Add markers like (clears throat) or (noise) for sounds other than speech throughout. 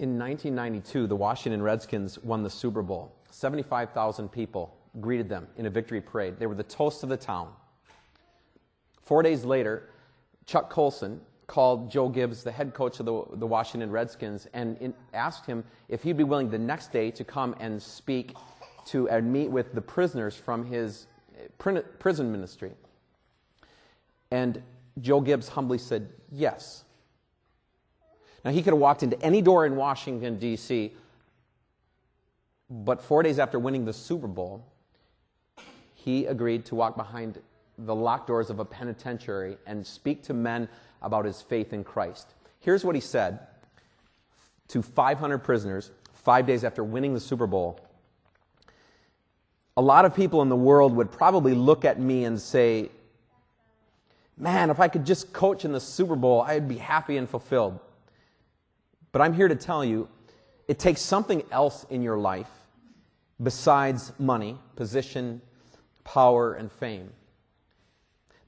In 1992, the Washington Redskins won the Super Bowl. 75,000 people greeted them in a victory parade. They were the toast of the town. Four days later, Chuck Colson called Joe Gibbs, the head coach of the, the Washington Redskins, and in, asked him if he'd be willing the next day to come and speak to and meet with the prisoners from his prison ministry. And Joe Gibbs humbly said, Yes. Now, he could have walked into any door in Washington, D.C., but four days after winning the Super Bowl, he agreed to walk behind the locked doors of a penitentiary and speak to men about his faith in Christ. Here's what he said to 500 prisoners five days after winning the Super Bowl. A lot of people in the world would probably look at me and say, Man, if I could just coach in the Super Bowl, I'd be happy and fulfilled. But I'm here to tell you it takes something else in your life besides money, position, power, and fame.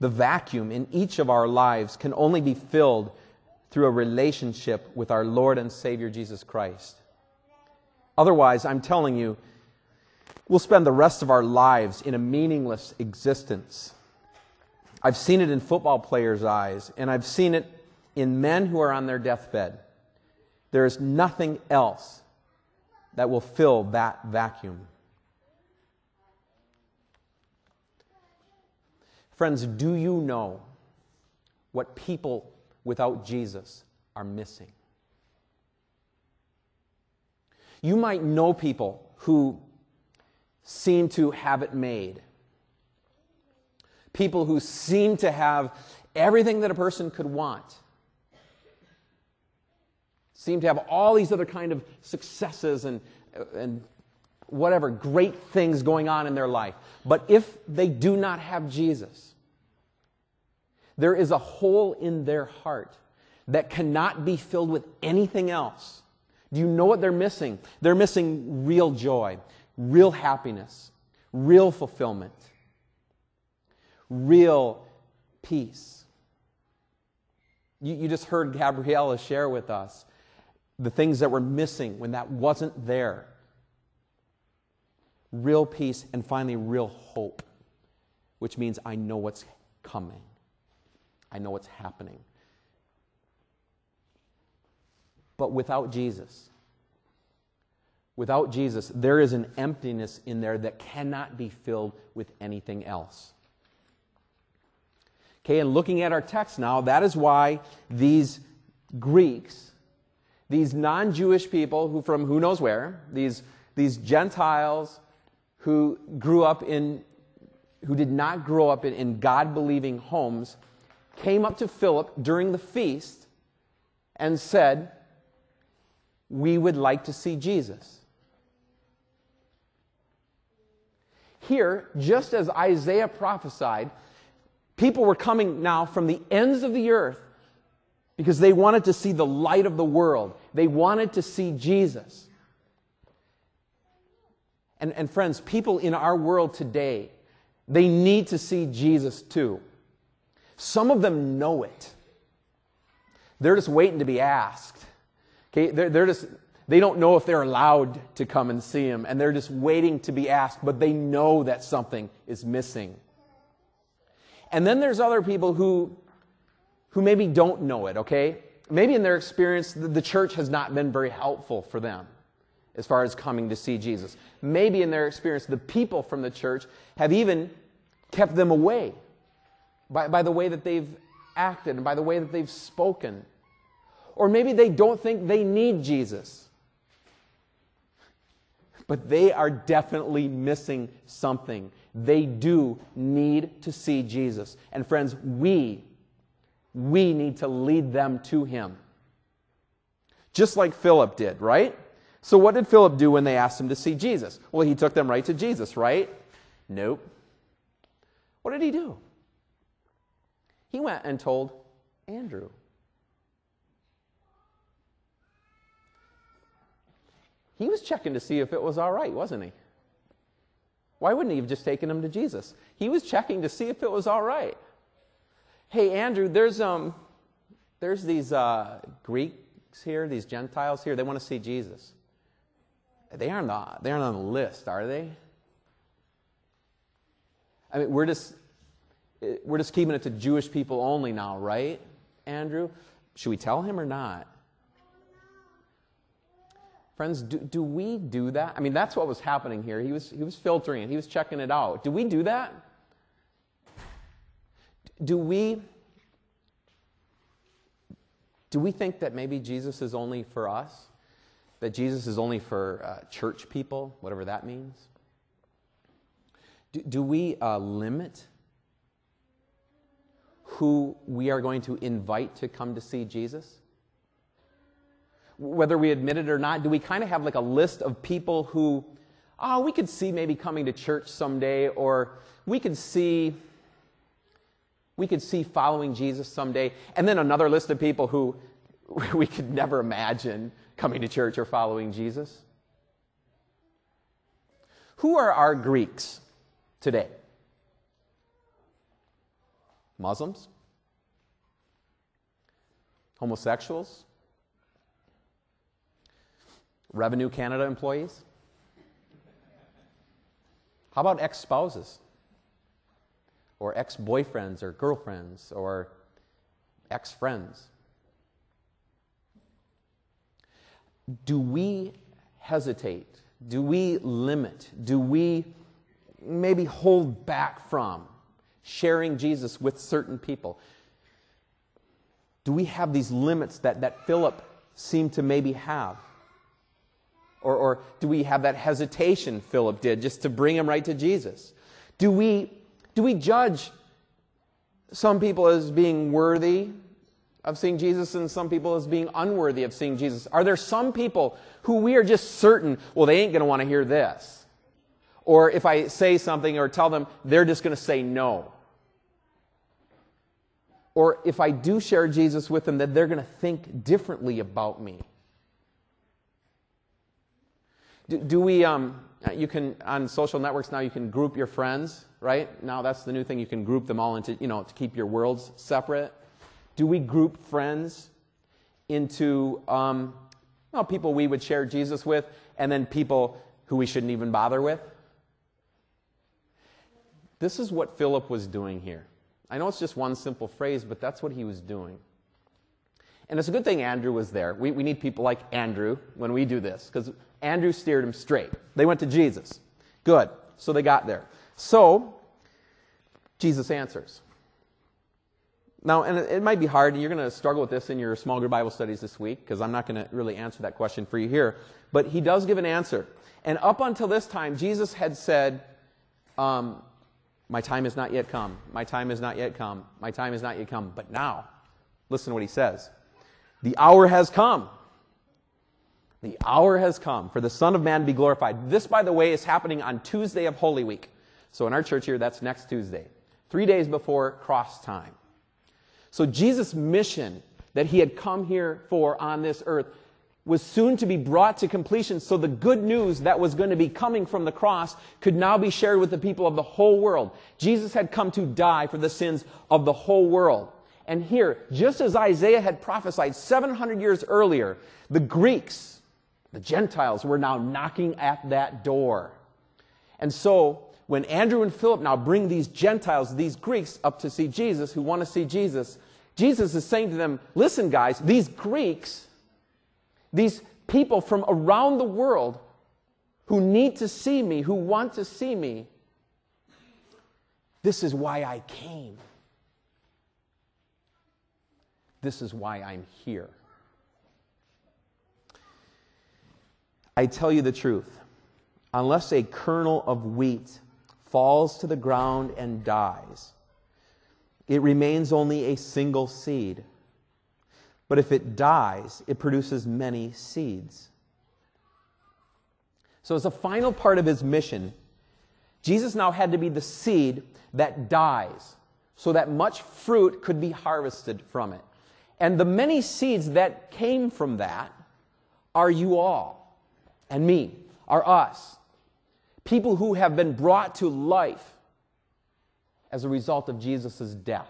The vacuum in each of our lives can only be filled through a relationship with our Lord and Savior Jesus Christ. Otherwise, I'm telling you, we'll spend the rest of our lives in a meaningless existence. I've seen it in football players' eyes, and I've seen it in men who are on their deathbed. There is nothing else that will fill that vacuum. Friends, do you know what people without Jesus are missing? You might know people who seem to have it made. People who seem to have everything that a person could want seem to have all these other kind of successes and, and whatever great things going on in their life. But if they do not have Jesus, there is a hole in their heart that cannot be filled with anything else. Do you know what they're missing? They're missing real joy, real happiness, real fulfillment, real peace. You, you just heard Gabriella share with us the things that were missing when that wasn't there. Real peace, and finally, real hope, which means I know what's coming, I know what's happening. But without Jesus, without Jesus, there is an emptiness in there that cannot be filled with anything else. Okay, and looking at our text now, that is why these Greeks these non Jewish people who, from who knows where, these, these Gentiles who grew up in, who did not grow up in, in God believing homes, came up to Philip during the feast and said, We would like to see Jesus. Here, just as Isaiah prophesied, people were coming now from the ends of the earth because they wanted to see the light of the world. They wanted to see Jesus. And, and friends, people in our world today, they need to see Jesus too. Some of them know it. They're just waiting to be asked. Okay, they're, they're just, they don't know if they're allowed to come and see him, and they're just waiting to be asked, but they know that something is missing. And then there's other people who who maybe don't know it, okay? Maybe in their experience, the church has not been very helpful for them as far as coming to see Jesus. Maybe in their experience, the people from the church have even kept them away by, by the way that they've acted and by the way that they've spoken. Or maybe they don't think they need Jesus. But they are definitely missing something. They do need to see Jesus. And friends, we we need to lead them to him. Just like Philip did, right? So, what did Philip do when they asked him to see Jesus? Well, he took them right to Jesus, right? Nope. What did he do? He went and told Andrew. He was checking to see if it was all right, wasn't he? Why wouldn't he have just taken him to Jesus? He was checking to see if it was all right hey, Andrew, there's, um, there's these uh, Greeks here, these Gentiles here, they want to see Jesus. They aren't, the, they aren't on the list, are they? I mean, we're just, we're just keeping it to Jewish people only now, right, Andrew? Should we tell him or not? Friends, do, do we do that? I mean, that's what was happening here. He was, he was filtering it, he was checking it out. Do we do that? Do we, do we think that maybe Jesus is only for us? That Jesus is only for uh, church people, whatever that means? Do, do we uh, limit who we are going to invite to come to see Jesus? Whether we admit it or not, do we kind of have like a list of people who, oh, we could see maybe coming to church someday, or we could see we could see following Jesus someday, and then another list of people who (laughs) we could never imagine coming to church or following Jesus? Who are our Greeks today? Muslims? Homosexuals? Revenue Canada employees? How about ex spouses? Or ex boyfriends or girlfriends or ex friends? Do we hesitate? Do we limit? Do we maybe hold back from sharing Jesus with certain people? Do we have these limits that, that Philip seemed to maybe have? Or, or do we have that hesitation Philip did just to bring him right to Jesus? Do we, do we judge some people as being worthy of seeing Jesus and some people as being unworthy of seeing Jesus? Are there some people who we are just certain, well, they ain't going to want to hear this? Or if I say something or tell them, they're just going to say no. Or if I do share Jesus with them, that they're going to think differently about me. Do, do we, um, you can, on social networks now, you can group your friends, right? Now that's the new thing. You can group them all into, you know, to keep your worlds separate. Do we group friends into um, well, people we would share Jesus with and then people who we shouldn't even bother with? This is what Philip was doing here. I know it's just one simple phrase, but that's what he was doing. And it's a good thing Andrew was there. We, we need people like Andrew when we do this, because Andrew steered him straight. They went to Jesus. Good. So they got there. So, Jesus answers. Now, and it might be hard, and you're going to struggle with this in your small group Bible studies this week, because I'm not going to really answer that question for you here. But he does give an answer. And up until this time, Jesus had said, um, my time has not yet come. My time has not yet come. My time has not yet come. But now, listen to what he says. The hour has come. The hour has come for the Son of Man to be glorified. This, by the way, is happening on Tuesday of Holy Week. So in our church here, that's next Tuesday, three days before cross time. So Jesus' mission that he had come here for on this earth was soon to be brought to completion. So the good news that was going to be coming from the cross could now be shared with the people of the whole world. Jesus had come to die for the sins of the whole world. And here, just as Isaiah had prophesied 700 years earlier, the Greeks, the Gentiles, were now knocking at that door. And so, when Andrew and Philip now bring these Gentiles, these Greeks, up to see Jesus, who want to see Jesus, Jesus is saying to them, Listen, guys, these Greeks, these people from around the world who need to see me, who want to see me. This is why I came. This is why I'm here. I tell you the truth. Unless a kernel of wheat falls to the ground and dies, it remains only a single seed. But if it dies, it produces many seeds. So, as a final part of his mission, Jesus now had to be the seed that dies so that much fruit could be harvested from it. And the many seeds that came from that are you all and me, are us. People who have been brought to life as a result of Jesus' death.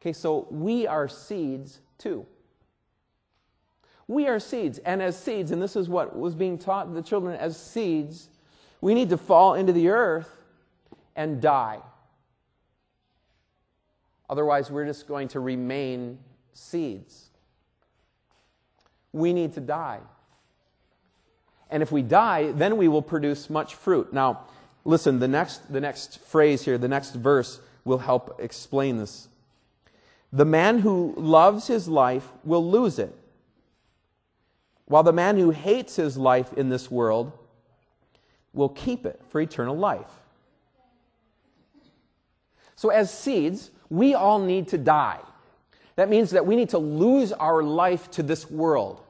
Okay, so we are seeds too. We are seeds, and as seeds, and this is what was being taught the children as seeds, we need to fall into the earth and die. Otherwise, we're just going to remain seeds. We need to die. And if we die, then we will produce much fruit. Now, listen, the next, the next phrase here, the next verse will help explain this. The man who loves his life will lose it, while the man who hates his life in this world will keep it for eternal life. So, as seeds, we all need to die. That means that we need to lose our life to this world.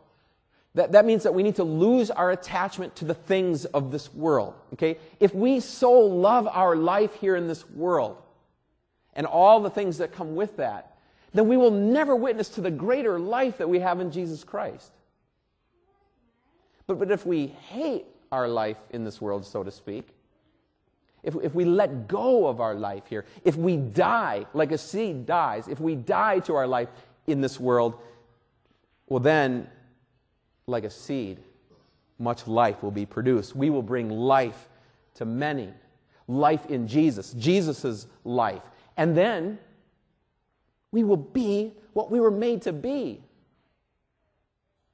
That, that means that we need to lose our attachment to the things of this world. Okay? If we so love our life here in this world and all the things that come with that, then we will never witness to the greater life that we have in Jesus Christ. But, but if we hate our life in this world, so to speak, if, if we let go of our life here, if we die like a seed dies, if we die to our life in this world, well, then, like a seed, much life will be produced. We will bring life to many, life in Jesus, Jesus' life. And then we will be what we were made to be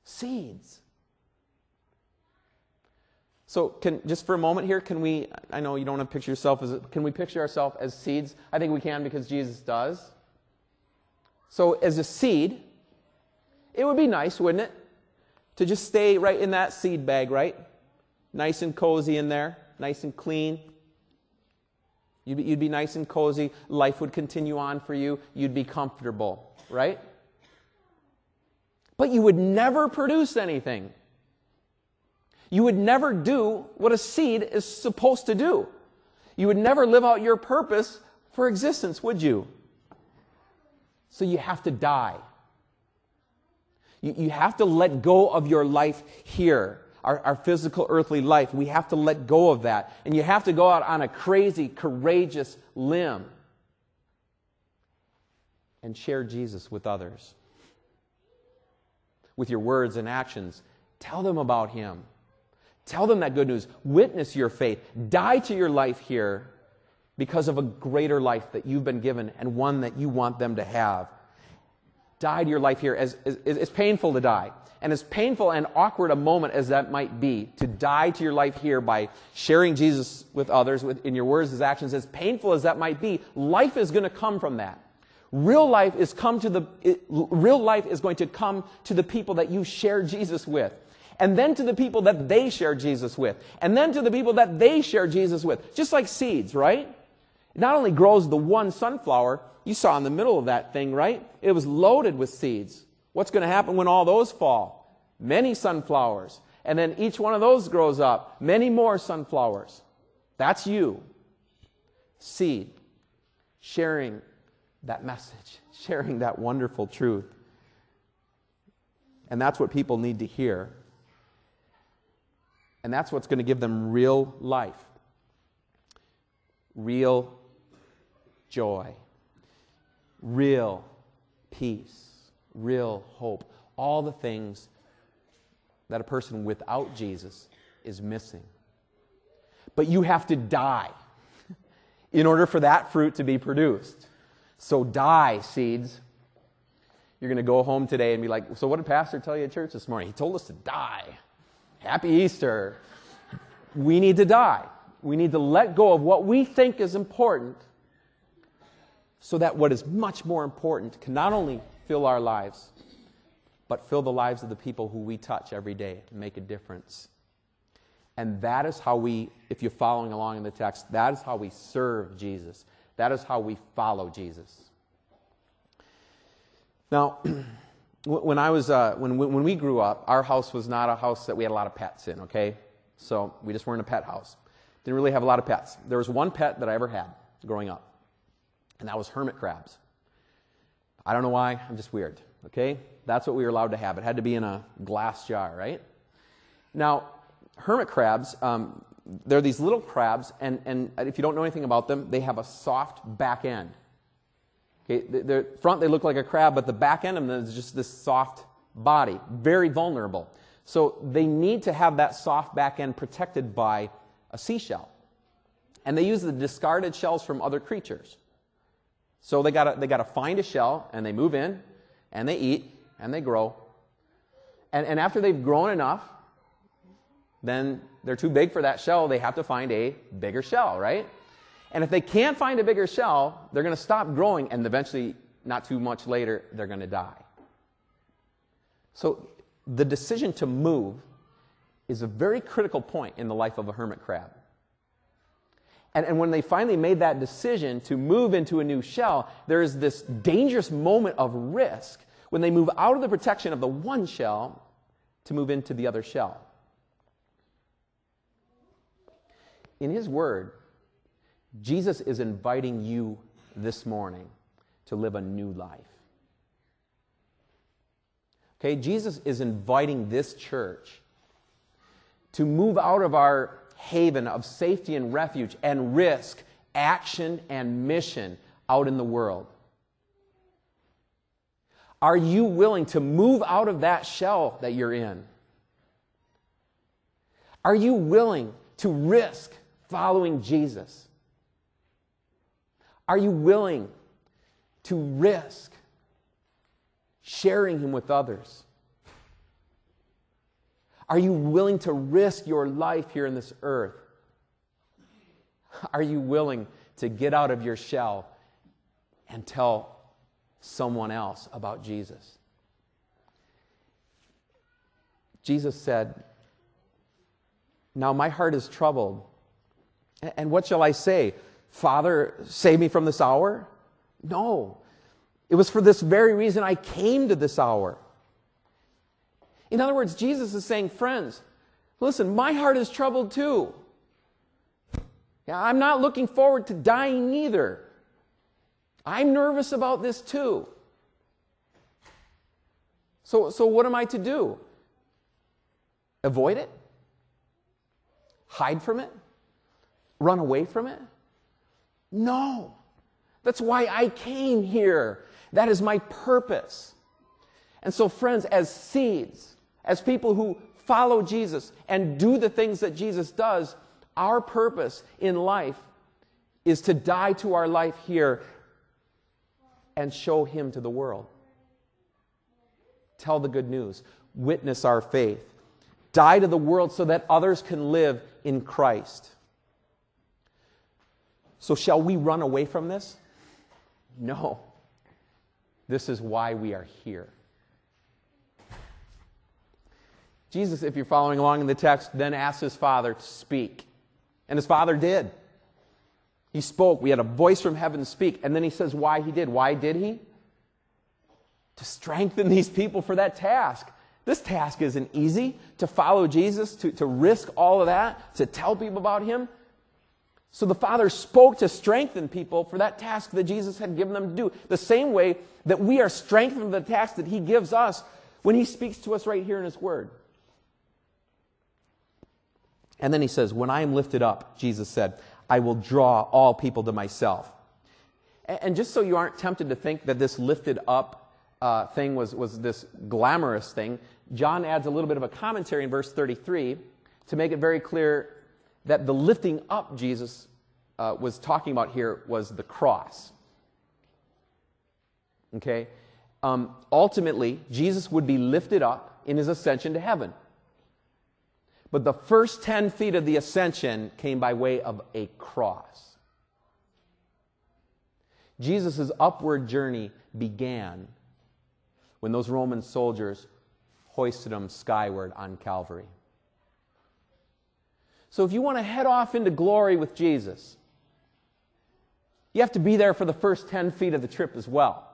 seeds. So, can, just for a moment here, can we? I know you don't want to picture yourself as. Can we picture ourselves as seeds? I think we can because Jesus does. So, as a seed, it would be nice, wouldn't it, to just stay right in that seed bag, right? Nice and cozy in there, nice and clean. You'd be, you'd be nice and cozy. Life would continue on for you. You'd be comfortable, right? But you would never produce anything. You would never do what a seed is supposed to do. You would never live out your purpose for existence, would you? So you have to die. You, you have to let go of your life here, our, our physical earthly life. We have to let go of that. And you have to go out on a crazy, courageous limb and share Jesus with others. With your words and actions, tell them about Him. Tell them that good news. Witness your faith. Die to your life here because of a greater life that you've been given and one that you want them to have. Die to your life here. As, as, it's painful to die. And as painful and awkward a moment as that might be, to die to your life here by sharing Jesus with others with, in your words, his actions, as painful as that might be, life is going to come from that. Real life is come to the, it, real life is going to come to the people that you share Jesus with and then to the people that they share Jesus with, and then to the people that they share Jesus with. Just like seeds, right? It not only grows the one sunflower, you saw in the middle of that thing, right? It was loaded with seeds. What's going to happen when all those fall? Many sunflowers. And then each one of those grows up. Many more sunflowers. That's you. Seed. Sharing that message. (laughs) Sharing that wonderful truth. And that's what people need to hear. And that's what's going to give them real life, real joy, real peace, real hope. All the things that a person without Jesus is missing. But you have to die in order for that fruit to be produced. So die, seeds. You're going to go home today and be like, So, what did Pastor tell you at church this morning? He told us to die. Happy Easter. We need to die. We need to let go of what we think is important so that what is much more important can not only fill our lives, but fill the lives of the people who we touch every day and make a difference. And that is how we, if you're following along in the text, that is how we serve Jesus. That is how we follow Jesus. Now, (clears throat) when I was, uh, when, when we grew up, our house was not a house that we had a lot of pets in, okay? So we just weren't a pet house. Didn't really have a lot of pets. There was one pet that I ever had growing up, and that was hermit crabs. I don't know why, I'm just weird, okay? That's what we were allowed to have. It had to be in a glass jar, right? Now, hermit crabs, um, they're these little crabs, and, and if you don't know anything about them, they have a soft back end. Okay, the front, they look like a crab, but the back end of them is just this soft body, very vulnerable. So they need to have that soft back end protected by a seashell. And they use the discarded shells from other creatures. So they gotta, they gotta find a shell, and they move in, and they eat, and they grow. And, and after they've grown enough, then they're too big for that shell. They have to find a bigger shell, right? And if they can't find a bigger shell, they're going to stop growing, and eventually, not too much later, they're going to die. So, the decision to move is a very critical point in the life of a hermit crab. And, and when they finally made that decision to move into a new shell, there is this dangerous moment of risk when they move out of the protection of the one shell to move into the other shell. In His Word, Jesus is inviting you this morning to live a new life. Okay, Jesus is inviting this church to move out of our haven of safety and refuge and risk action and mission out in the world. Are you willing to move out of that shell that you're in? Are you willing to risk following Jesus? Are you willing to risk sharing Him with others? Are you willing to risk your life here in this earth? Are you willing to get out of your shell and tell someone else about Jesus? Jesus said, Now my heart is troubled. And what shall I say? Father, save me from this hour? No. It was for this very reason I came to this hour. In other words, Jesus is saying, friends, listen, my heart is troubled too. I'm not looking forward to dying either. I'm nervous about this too. So, so what am I to do? Avoid it? Hide from it? Run away from it? No. That's why I came here. That is my purpose. And so, friends, as seeds, as people who follow Jesus and do the things that Jesus does, our purpose in life is to die to our life here and show Him to the world. Tell the good news, witness our faith, die to the world so that others can live in Christ. So, shall we run away from this? No. This is why we are here. Jesus, if you're following along in the text, then asked his father to speak. And his father did. He spoke. We had a voice from heaven speak. And then he says why he did. Why did he? To strengthen these people for that task. This task isn't easy to follow Jesus, to, to risk all of that, to tell people about him. So the Father spoke to strengthen people for that task that Jesus had given them to do. The same way that we are strengthened for the task that He gives us when He speaks to us right here in His Word. And then He says, When I am lifted up, Jesus said, I will draw all people to myself. And just so you aren't tempted to think that this lifted up uh, thing was, was this glamorous thing, John adds a little bit of a commentary in verse 33 to make it very clear that the lifting up Jesus uh, was talking about here was the cross. Okay? Um, ultimately, Jesus would be lifted up in his ascension to heaven. But the first 10 feet of the ascension came by way of a cross. Jesus' upward journey began when those Roman soldiers hoisted him skyward on Calvary. So if you want to head off into glory with Jesus, you have to be there for the first 10 feet of the trip as well.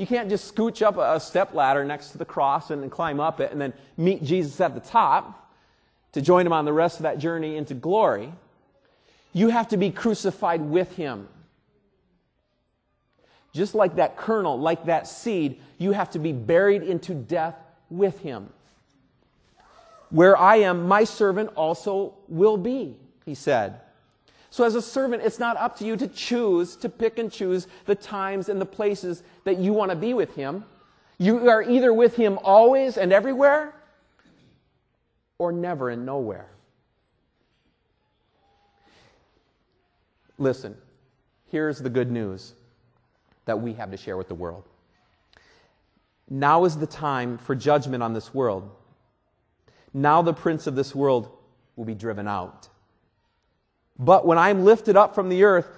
You can't just scooch up a step ladder next to the cross and climb up it and then meet Jesus at the top to join him on the rest of that journey into glory. You have to be crucified with him. Just like that kernel, like that seed, you have to be buried into death with him. Where I am, my servant also will be, he said. So, as a servant, it's not up to you to choose, to pick and choose the times and the places that you want to be with Him. You are either with Him always and everywhere, or never and nowhere. Listen, here's the good news that we have to share with the world. Now is the time for judgment on this world. Now the prince of this world will be driven out. But when I'm lifted up from the earth,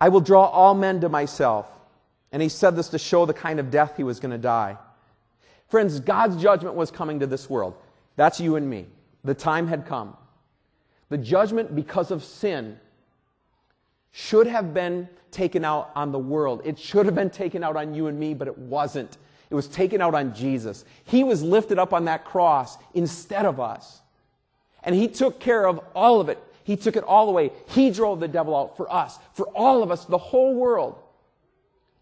I will draw all men to myself. And he said this to show the kind of death he was going to die. Friends, God's judgment was coming to this world. That's you and me. The time had come. The judgment because of sin should have been taken out on the world. It should have been taken out on you and me, but it wasn't. It was taken out on Jesus. He was lifted up on that cross instead of us. And He took care of all of it. He took it all away. He drove the devil out for us, for all of us, the whole world,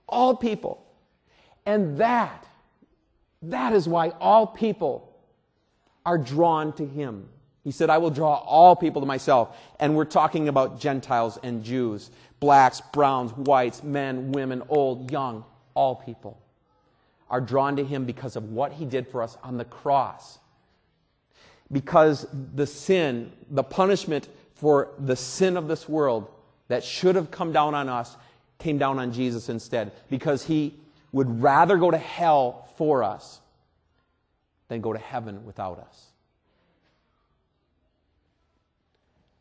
all people. And that, that is why all people are drawn to him. He said, I will draw all people to myself. And we're talking about Gentiles and Jews, blacks, browns, whites, men, women, old, young, all people are drawn to him because of what he did for us on the cross. Because the sin, the punishment for the sin of this world that should have come down on us came down on Jesus instead because he would rather go to hell for us than go to heaven without us.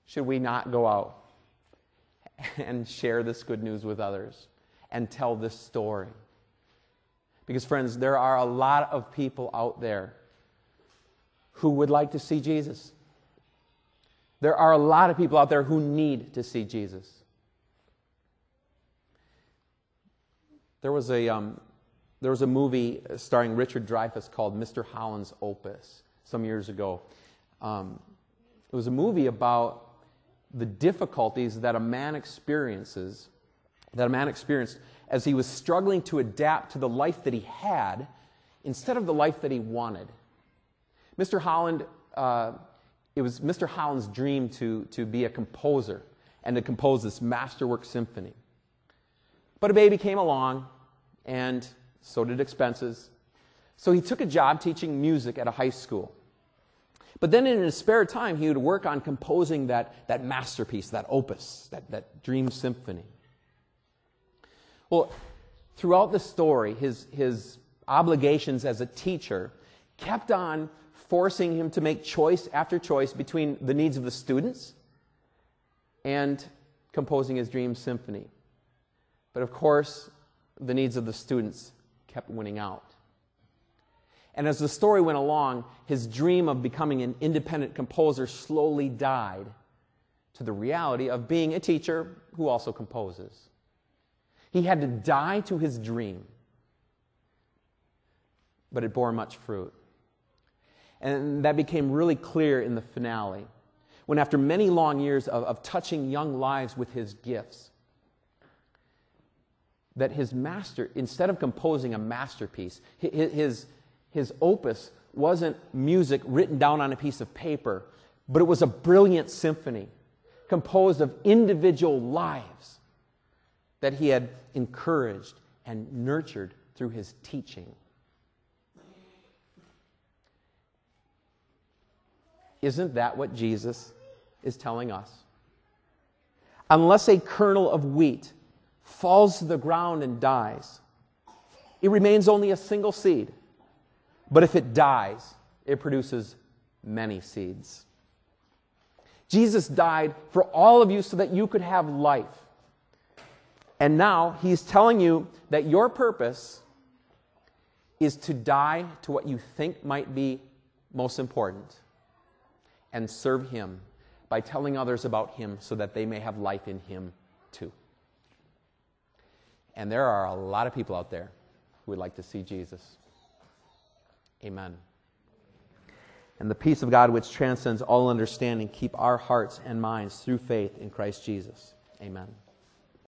Should we not go out (laughs) and share this good news with others and tell this story? Because, friends, there are a lot of people out there who would like to see Jesus. There are a lot of people out there who need to see Jesus. There was a, um, there was a movie starring Richard Dreyfuss called Mr. Holland's Opus some years ago. Um, it was a movie about the difficulties that a man experiences, that a man experienced as he was struggling to adapt to the life that he had instead of the life that he wanted. Mr. Holland uh, it was Mr. Holland's dream to, to be a composer and to compose this masterwork symphony. But a baby came along, and so did expenses. So he took a job teaching music at a high school. But then in his spare time, he would work on composing that, that masterpiece, that opus, that, that dream symphony. Well, throughout the story, his, his obligations as a teacher kept on forcing him to make choice after choice between the needs of the students and composing his dream symphony. But of course, the needs of the students kept winning out. And as the story went along, his dream of becoming an independent composer slowly died to the reality of being a teacher who also composes. He had to die to his dream, but it bore much fruit. And that became really clear in the finale, when after many long years of, of touching young lives with his gifts, that his master, instead of composing a masterpiece, his, his opus wasn't music written down on a piece of paper, but it was a brilliant symphony composed of individual lives that he had encouraged and nurtured through his teaching. Isn't that what Jesus is telling us? Unless a kernel of wheat falls to the ground and dies, it remains only a single seed. But if it dies, it produces many seeds. Jesus died for all of you so that you could have life. And now he's telling you that your purpose is to die to what you think might be most important and serve Him by telling others about Him so that they may have life in Him too. And there are a lot of people out there who would like to see Jesus. Amen. And the peace of God, which transcends all understanding, keep our hearts and minds through faith in Christ Jesus. Amen.